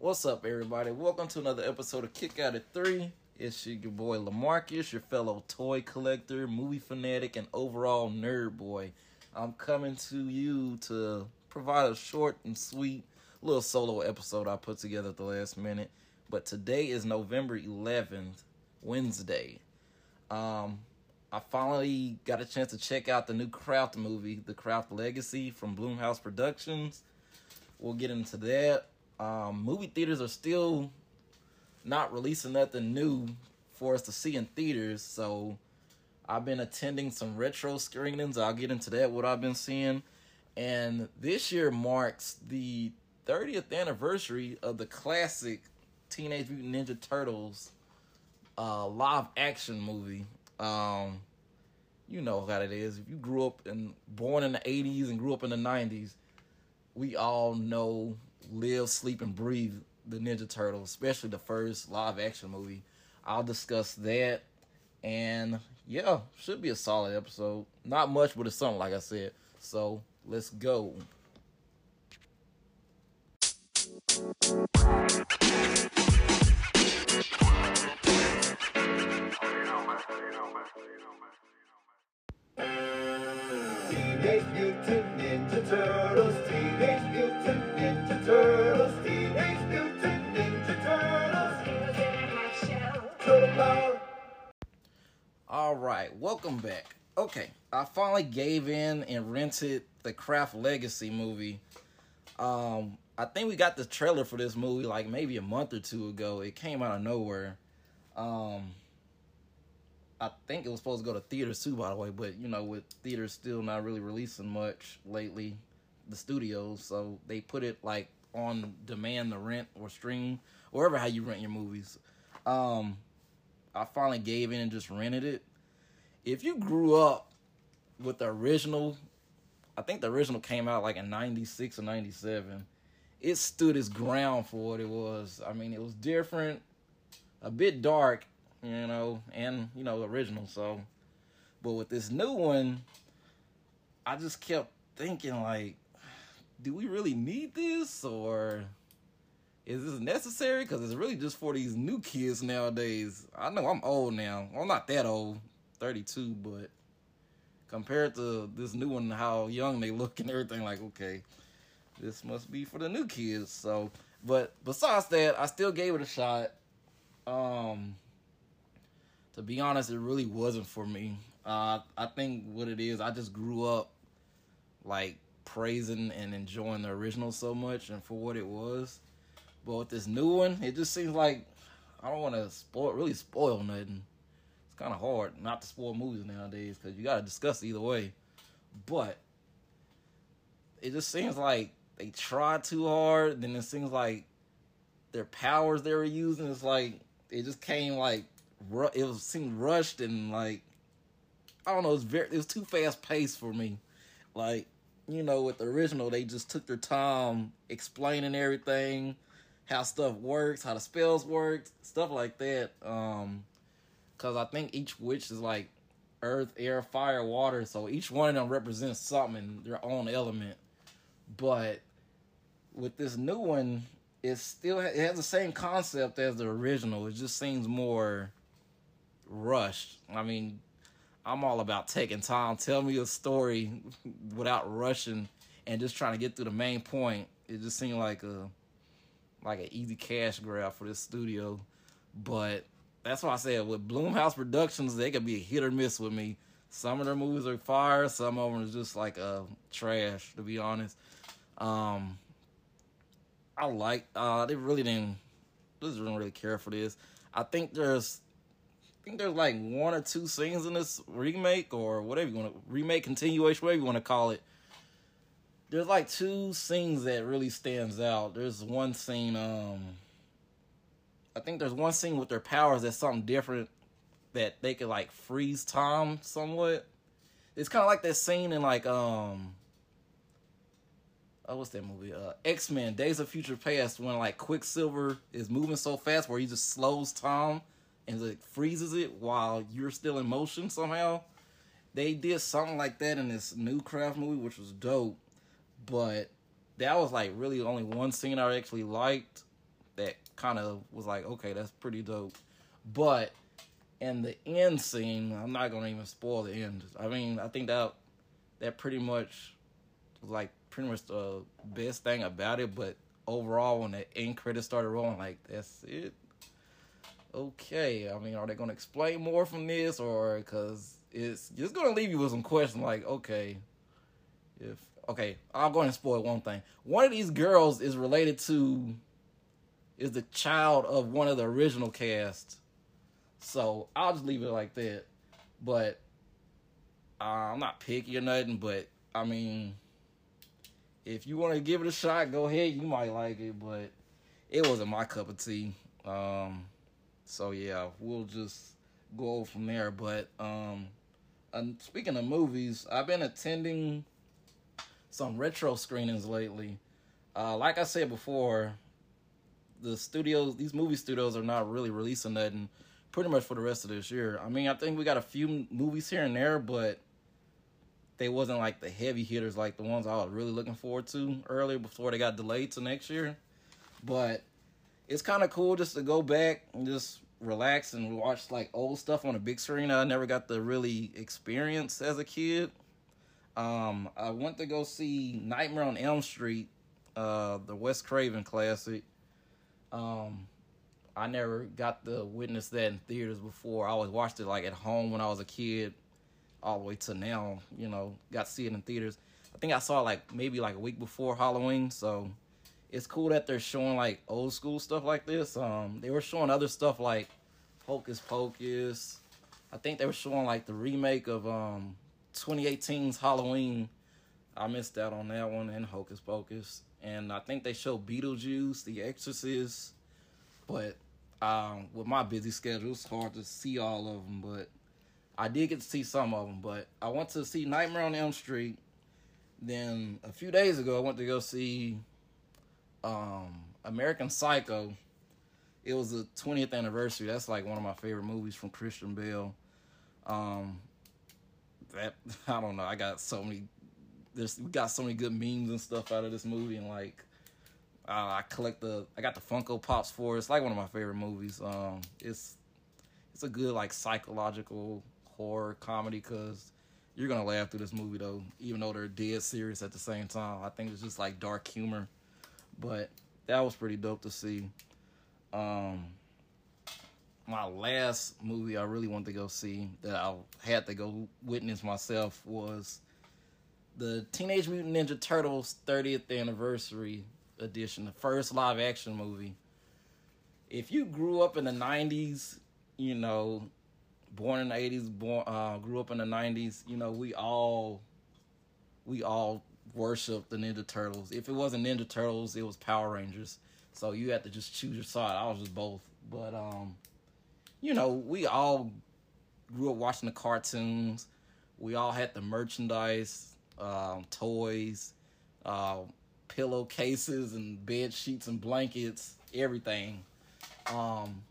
What's up, everybody? Welcome to another episode of Kick Out at 3. It's your boy Lamarcus, your fellow toy collector, movie fanatic, and overall nerd boy. I'm coming to you to provide a short and sweet little solo episode I put together at the last minute. But today is November 11th, Wednesday. Um, I finally got a chance to check out the new Craft movie, The Craft Legacy from Blumhouse Productions. We'll get into that. Um, movie theaters are still not releasing nothing new for us to see in theaters, so I've been attending some retro screenings. I'll get into that, what I've been seeing. And this year marks the 30th anniversary of the classic Teenage Mutant Ninja Turtles uh, live action movie. Um, you know how it is. If you grew up and born in the 80s and grew up in the 90s, we all know, live, sleep, and breathe the Ninja Turtles, especially the first live action movie. I'll discuss that. And yeah, should be a solid episode. Not much, but it's something, like I said. So let's go. Teenage Mutant Ninja Turtles, Teenage Mutant Ninja Turtles, Teenage Mutant Ninja Turtles. Turtle. All right, welcome back. Okay, I finally gave in and rented the Craft Legacy movie. Um, I think we got the trailer for this movie like maybe a month or two ago. It came out of nowhere. Um, I think it was supposed to go to theaters too, by the way, but you know, with theaters still not really releasing much lately, the studios, so they put it like on demand to rent or stream, wherever how you rent your movies. Um, I finally gave in and just rented it. If you grew up with the original, I think the original came out like in 96 or 97. It stood its ground for what it was. I mean, it was different, a bit dark, you know, and, you know, original. So, but with this new one, I just kept thinking, like, do we really need this? Or is this necessary? Because it's really just for these new kids nowadays. I know I'm old now. Well, I'm not that old, 32, but compared to this new one, how young they look and everything, like, okay, this must be for the new kids. So, but besides that, I still gave it a shot. Um, to be honest, it really wasn't for me. Uh, I think what it is, I just grew up like praising and enjoying the original so much and for what it was. But with this new one, it just seems like I don't want to spoil, really spoil nothing. It's kind of hard not to spoil movies nowadays because you got to discuss either way. But it just seems like they tried too hard. Then it seems like their powers they were using is like it just came like ru- it was seemed rushed and like I don't know. It was very it was too fast paced for me. Like you know, with the original, they just took their time explaining everything, how stuff works, how the spells worked, stuff like that. Um, cause I think each witch is like earth, air, fire, water. So each one of them represents something in their own element. But with this new one, it still it has the same concept as the original. It just seems more rushed. I mean, I'm all about taking time. Tell me a story without rushing and just trying to get through the main point. It just seemed like a like an easy cash grab for this studio. But that's why I said with Blumhouse Productions, they could be a hit or miss with me. Some of their movies are fire, some of them are just like uh trash, to be honest. Um I like uh they really didn't just didn't really care for this. I think there's think there's like one or two scenes in this remake or whatever you want to remake continuation, whatever you want to call it. There's like two scenes that really stands out. There's one scene, um I think there's one scene with their powers that's something different that they could like freeze time somewhat. It's kind of like that scene in like um oh what's that movie? Uh X Men Days of Future Past when like Quicksilver is moving so fast where he just slows time and like freezes it while you're still in motion somehow. They did something like that in this new craft movie, which was dope. But that was like really only one scene I actually liked. that kind of was like, okay, that's pretty dope. But in the end scene, I'm not gonna even spoil the end. I mean, I think that that pretty much was like pretty much the best thing about it. But overall, when the end credits started rolling, like that's it. Okay, I mean, are they gonna explain more from this, or because it's just gonna leave you with some questions like, okay, if okay, I'll go ahead and spoil one thing. One of these girls is related to is the child of one of the original cast. So I'll just leave it like that. But uh, I'm not picky or nothing, but I mean if you want to give it a shot, go ahead. You might like it, but it wasn't my cup of tea. Um, so yeah, we'll just go from there. But um, and speaking of movies, I've been attending some retro screenings lately. Uh, like I said before, the studios, these movie studios, are not really releasing nothing pretty much for the rest of this year. I mean, I think we got a few movies here and there, but they wasn't like the heavy hitters like the ones I was really looking forward to earlier before they got delayed to next year. But it's kind of cool just to go back and just relax and watch like old stuff on a big screen I never got to really experience as a kid. Um, I went to go see Nightmare on Elm Street, uh, the Wes Craven classic. Um, I never got to witness that in theaters before. I always watched it like at home when I was a kid, all the way to now. You know, got to see it in theaters. I think I saw it like maybe like a week before Halloween, so it's cool that they're showing like old school stuff like this. Um, they were showing other stuff like Hocus Pocus. I think they were showing like the remake of um 2018's Halloween. I missed out on that one and Hocus Pocus. And I think they showed Beetlejuice, The Exorcist. But um, with my busy schedule, it's hard to see all of them. But I did get to see some of them. But I went to see Nightmare on Elm Street. Then a few days ago, I went to go see um, American Psycho. It was the 20th anniversary. That's like one of my favorite movies from Christian Bale. Um, that I don't know. I got so many. There's we got so many good memes and stuff out of this movie, and like uh, I collect the. I got the Funko Pops for it. It's like one of my favorite movies. Um, it's it's a good like psychological horror comedy because you're gonna laugh through this movie though, even though they're dead serious at the same time. I think it's just like dark humor, but that was pretty dope to see. Um, my last movie I really wanted to go see that I had to go witness myself was the Teenage Mutant Ninja Turtles 30th anniversary edition, the first live action movie. If you grew up in the 90s, you know, born in the 80s, born uh, grew up in the 90s, you know, we all we all worship the Ninja Turtles. If it wasn't Ninja Turtles, it was Power Rangers. So you had to just choose your side. I was just both. But um you know, we all grew up watching the cartoons. We all had the merchandise, um, toys, uh, pillowcases, and bed sheets and blankets, everything. Um,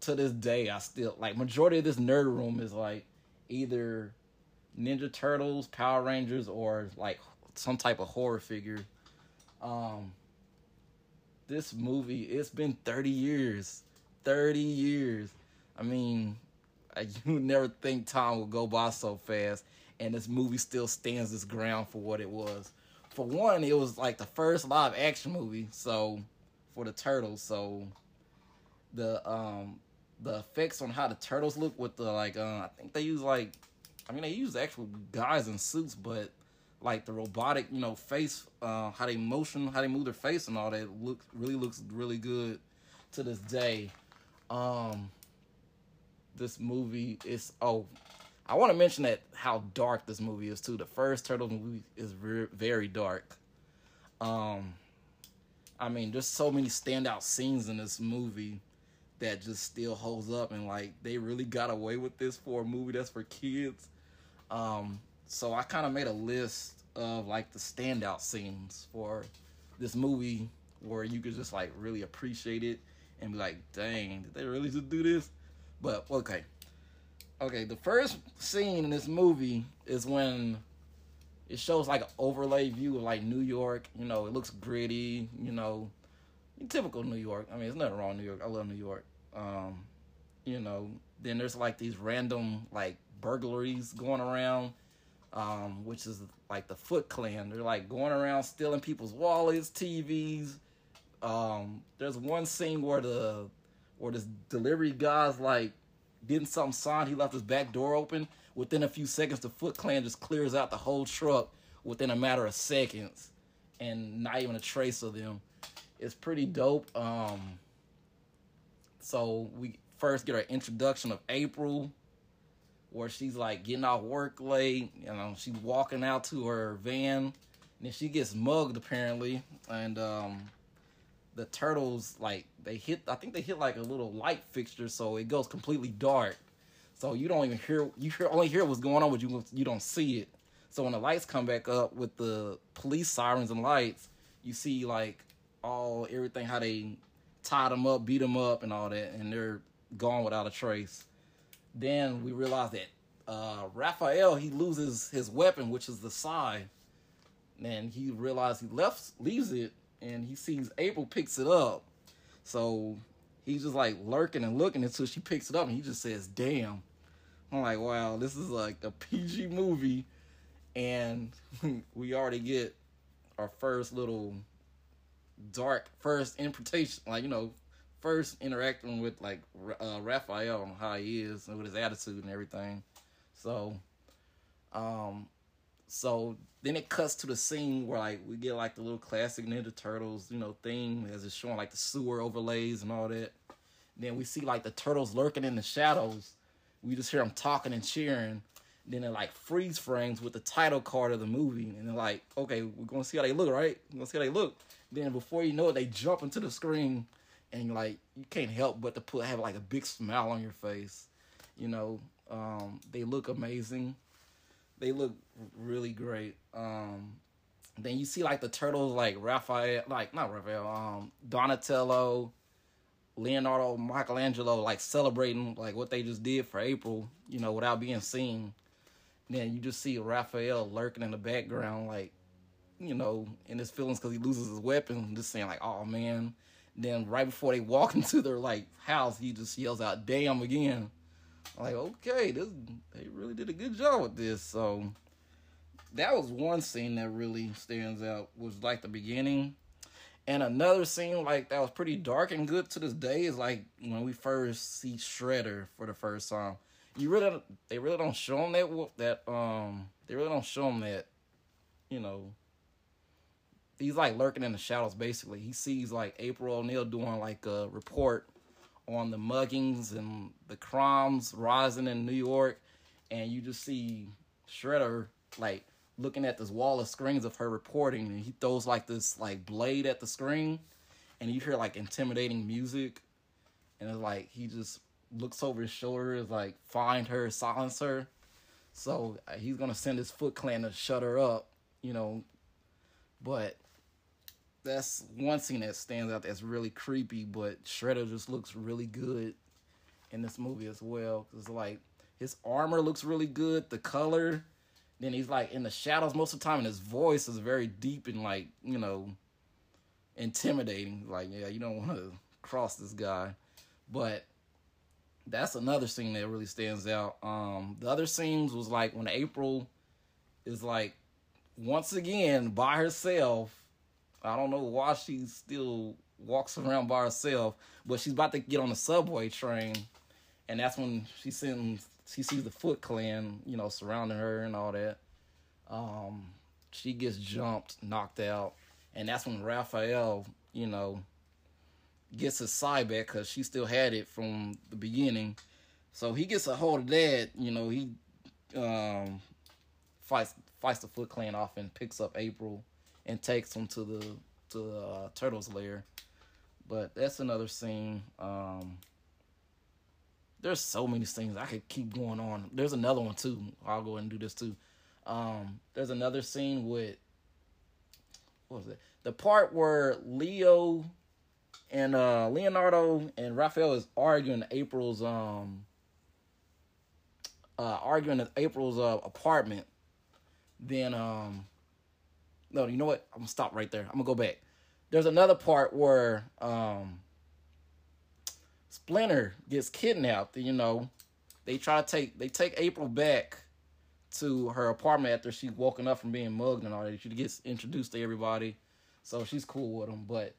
to this day, I still like majority of this nerd room is like either Ninja Turtles, Power Rangers, or like some type of horror figure. Um, this movie, it's been 30 years. 30 years. I mean, you never think time will go by so fast, and this movie still stands its ground for what it was. For one, it was like the first live action movie, so for the turtles, so the um the effects on how the turtles look with the like uh, I think they use like I mean they use actual guys in suits, but like the robotic, you know, face, uh, how they motion, how they move their face and all that looks really looks really good to this day. Um this movie is oh I want to mention that how dark this movie is too. The first Turtles movie is very, very dark. Um, I mean, there's so many standout scenes in this movie that just still holds up, and like they really got away with this for a movie that's for kids. Um, so I kind of made a list of like the standout scenes for this movie where you could just like really appreciate it and be like, dang, did they really just do this? But okay. Okay, the first scene in this movie is when it shows like an overlay view of like New York. You know, it looks gritty, you know, typical New York. I mean, there's nothing wrong with New York. I love New York. Um, you know, then there's like these random like burglaries going around, um, which is like the Foot Clan. They're like going around stealing people's wallets, TVs. Um, there's one scene where the where this delivery guy's like getting something signed. He left his back door open. Within a few seconds, the Foot Clan just clears out the whole truck within a matter of seconds, and not even a trace of them. It's pretty dope. Um, so we first get our introduction of April, where she's like getting off work late. You know, she's walking out to her van, and then she gets mugged apparently, and um, the turtles like they hit. I think they hit like a little light fixture, so it goes completely dark. So you don't even hear. You hear only hear what's going on, but you you don't see it. So when the lights come back up with the police sirens and lights, you see like all everything how they tied them up, beat them up, and all that, and they're gone without a trace. Then we realize that uh, Raphael he loses his weapon, which is the sai. And he realizes he left leaves it, and he sees April picks it up. So he's just like lurking and looking until she picks it up, and he just says, "Damn." I'm like, wow, this is like a PG movie, and we already get our first little dark first imputation, like you know, first interacting with like uh, Raphael and how he is and with his attitude and everything. So, um, so then it cuts to the scene where like we get like the little classic Ninja Turtles, you know, thing as it's showing like the sewer overlays and all that. And Then we see like the turtles lurking in the shadows. We just hear them talking and cheering. Then it like freeze frames with the title card of the movie, and they're like, okay, we're gonna see how they look, right? We're gonna see how they look. Then before you know it, they jump into the screen, and like you can't help but to put have like a big smile on your face. You know, um, they look amazing. They look really great. Um, then you see like the turtles, like Raphael, like not Raphael, um, Donatello, Leonardo, Michelangelo, like celebrating like what they just did for April, you know, without being seen. Then you just see Raphael lurking in the background, like, you know, in his feelings because he loses his weapon, just saying like, "Oh man." Then right before they walk into their like house, he just yells out, "Damn!" again. I'm like, okay, this they really did a good job with this. So that was one scene that really stands out. Was like the beginning, and another scene like that was pretty dark and good to this day is like when we first see Shredder for the first time. You really they really don't show him that that um they really don't show him that you know he's like lurking in the shadows basically. He sees like April O'Neil doing like a report on the muggings and the crimes rising in New York, and you just see Shredder like looking at this wall of screens of her reporting, and he throws like this like blade at the screen, and you hear like intimidating music, and it's like he just looks over his shoulder, like find her, silence her. So uh, he's gonna send his Foot Clan to shut her up, you know. But that's one scene that stands out that's really creepy, but Shredder just looks really good in this movie as well. Cause like his armor looks really good, the color. Then he's like in the shadows most of the time, and his voice is very deep and like you know intimidating. Like yeah, you don't want to cross this guy, but that's another scene that really stands out. Um, the other scenes was like when April is like once again by herself I don't know why she still walks around by herself, but she's about to get on the subway train, and that's when she sends she sees the Foot Clan, you know, surrounding her and all that. Um, she gets jumped, knocked out, and that's when Raphael, you know, gets his side back because she still had it from the beginning. So he gets a hold of that, you know, he um, fights fights the Foot Clan off and picks up April and takes them to the to the uh, turtles lair. But that's another scene. Um, there's so many scenes I could keep going on. There's another one too. I'll go and do this too. Um, there's another scene with what was it? The part where Leo and uh, Leonardo and Raphael is arguing April's um uh arguing at April's uh, apartment. Then um no, you know what? I'm gonna stop right there. I'm gonna go back. there's another part where um, Splinter gets kidnapped. You know, they try to take they take April back to her apartment after she's woken up from being mugged and all that. She gets introduced to everybody, so she's cool with them. But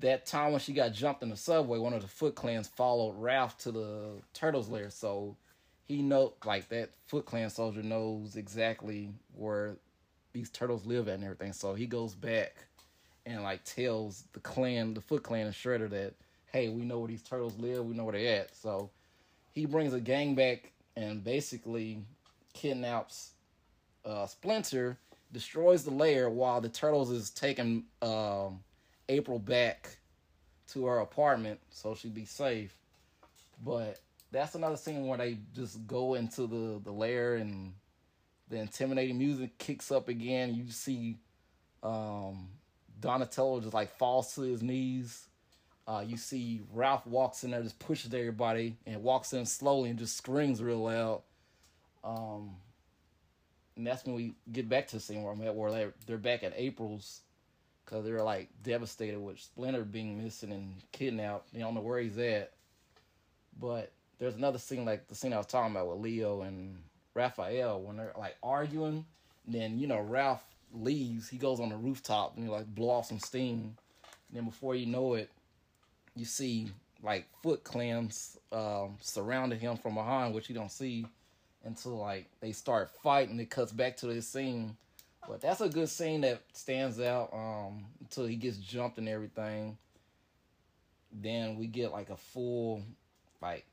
that time when she got jumped in the subway, one of the Foot Clans followed Ralph to the Turtles' lair. So he know like that Foot Clan soldier knows exactly where these turtles live at and everything. So he goes back and like tells the clan, the Foot Clan and Shredder that, hey, we know where these turtles live, we know where they're at. So he brings a gang back and basically kidnaps uh, Splinter, destroys the lair while the turtles is taking um, April back to her apartment so she'd be safe. But that's another scene where they just go into the the lair and the intimidating music kicks up again. You see um, Donatello just like falls to his knees. Uh, you see Ralph walks in there, just pushes everybody, and walks in slowly and just screams real loud. Um, and that's when we get back to the scene where I'm at, where they're, they're back at April's because they're like devastated with Splinter being missing and kidnapped. They don't know where he's at. But there's another scene like the scene I was talking about with Leo and Raphael when they're like arguing. then you know Ralph leaves. He goes on the rooftop and he like blow off some steam. And then before you know it, you see like Foot Clans um, surrounding him from behind, which you don't see until like they start fighting. It cuts back to this scene. But that's a good scene that stands out um, until he gets jumped and everything. Then we get like a full like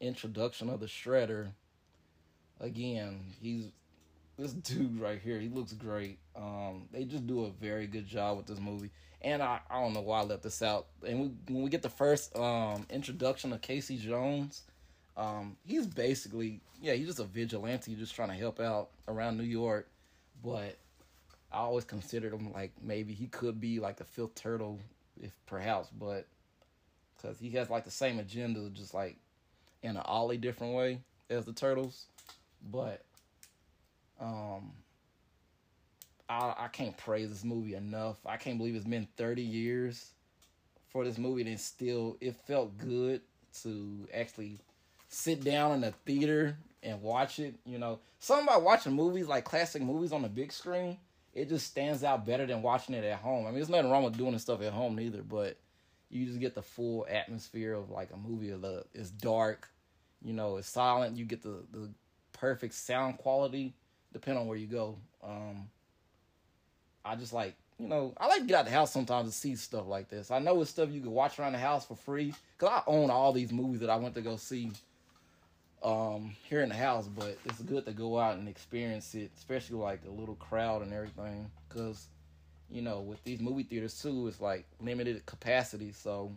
introduction of the Shredder. Again, he's this dude right here. He looks great. Um, they just do a very good job with this movie. And I, I don't know why I left this out. And we, when we get the first um, introduction of Casey Jones, um, he's basically yeah, he's just a vigilante, just trying to help out around New York. But I always considered him like maybe he could be like the fifth turtle, if perhaps, but because he has like the same agenda, just like in an ollie different way as the turtles. But um, I I can't praise this movie enough. I can't believe it's been thirty years for this movie, and still it felt good to actually sit down in a theater and watch it. You know, something about watching movies like classic movies on the big screen it just stands out better than watching it at home. I mean, there's nothing wrong with doing this stuff at home neither, but you just get the full atmosphere of like a movie. Of the it's dark, you know, it's silent. You get the the perfect sound quality depending on where you go. Um, I just like you know I like to get out the house sometimes to see stuff like this. I know it's stuff you can watch around the house for free because I own all these movies that I went to go see um, here in the house, but it's good to go out and experience it, especially like a little crowd and everything. Cause you know, with these movie theaters too, it's like limited capacity, so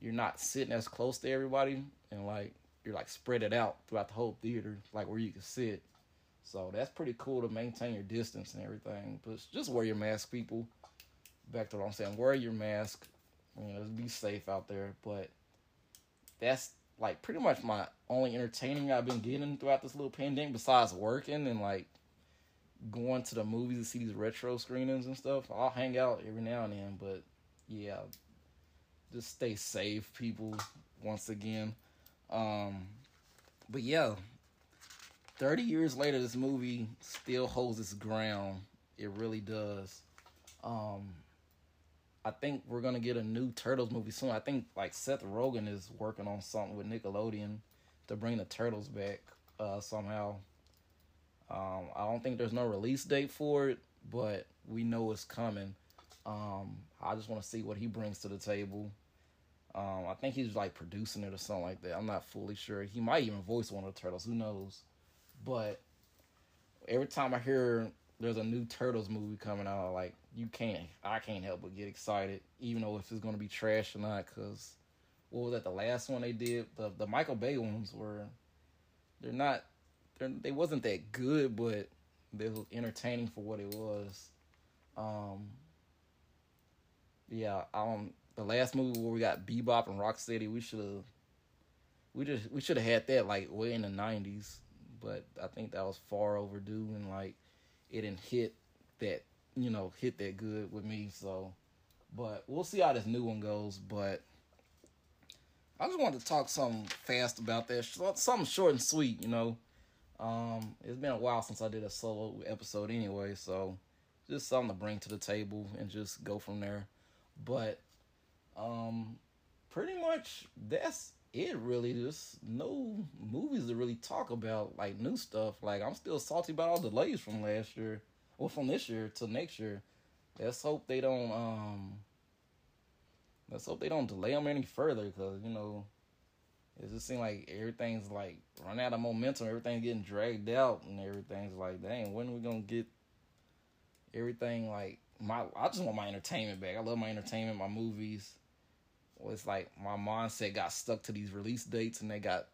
you're not sitting as close to everybody, and like you're like spread it out throughout the whole theater, like where you can sit. So that's pretty cool to maintain your distance and everything. But just wear your mask, people. Back to what I'm saying, wear your mask. You know, be safe out there. But that's like pretty much my only entertaining I've been getting throughout this little pandemic besides working and like going to the movies to see these retro screenings and stuff. I'll hang out every now and then, but yeah, just stay safe, people. Once again, um, but yeah, thirty years later, this movie still holds its ground. It really does. Um, I think we're gonna get a new Turtles movie soon. I think like Seth Rogen is working on something with Nickelodeon to bring the Turtles back uh, somehow. Um, I don't think there's no release date for it, but we know it's coming. Um, I just want to see what he brings to the table. Um, I think he's like producing it or something like that. I'm not fully sure. He might even voice one of the turtles. Who knows? But every time I hear there's a new Turtles movie coming out, like you can't, I can't help but get excited, even though if it's gonna be trash or not. Cause what was that? The last one they did, the the Michael Bay ones were, they're not, they're, they wasn't that good, but they were entertaining for what it was. Um, yeah, I um, the last movie where we got Bebop and Rocksteady, we should have, we just we should have had that like way in the '90s, but I think that was far overdue and like it didn't hit that you know hit that good with me. So But we'll see how this new one goes. But I just wanted to talk something fast about that, something short and sweet. You know, um, it's been a while since I did a solo episode anyway, so just something to bring to the table and just go from there. But um, pretty much that's it. Really, just no movies to really talk about, like new stuff. Like I'm still salty about all the delays from last year, or from this year to next year. Let's hope they don't. Um, let's hope they don't delay them any further, because you know it just seems like everything's like run out of momentum. Everything's getting dragged out, and everything's like, dang, when are we gonna get everything like my? I just want my entertainment back. I love my entertainment, my movies. It's like my mindset got stuck to these release dates, and they got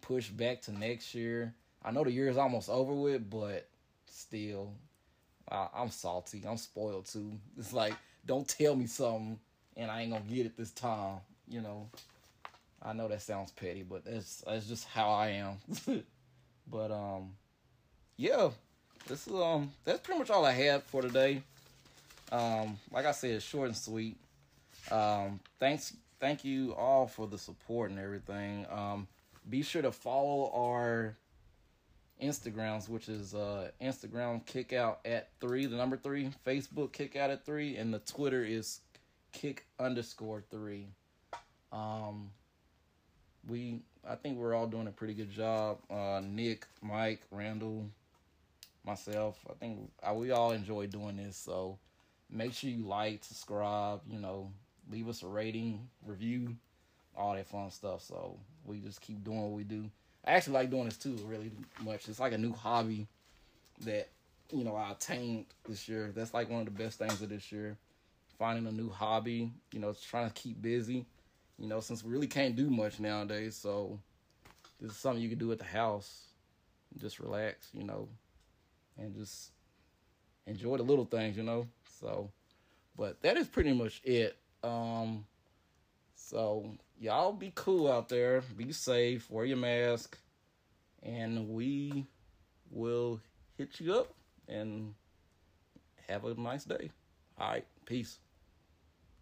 pushed back to next year. I know the year is almost over with, but still, I'm salty. I'm spoiled too. It's like, don't tell me something, and I ain't gonna get it this time. You know. I know that sounds petty, but that's that's just how I am. but um, yeah, this is um that's pretty much all I had for today. Um, like I said, short and sweet. Um, thanks, thank you all for the support and everything. Um, be sure to follow our Instagrams, which is uh Instagram kick out at three, the number three, Facebook kick out at three, and the Twitter is kick underscore three. Um, we I think we're all doing a pretty good job. Uh, Nick, Mike, Randall, myself. I think uh, we all enjoy doing this. So make sure you like, subscribe. You know, leave us a rating, review, all that fun stuff. So we just keep doing what we do. I actually like doing this too, really much. It's like a new hobby that you know I attained this year. That's like one of the best things of this year. Finding a new hobby, you know, trying to keep busy you know, since we really can't do much nowadays, so this is something you can do at the house. Just relax, you know, and just enjoy the little things, you know. So, but that is pretty much it. Um, so y'all be cool out there, be safe, wear your mask, and we will hit you up and have a nice day. All right, peace.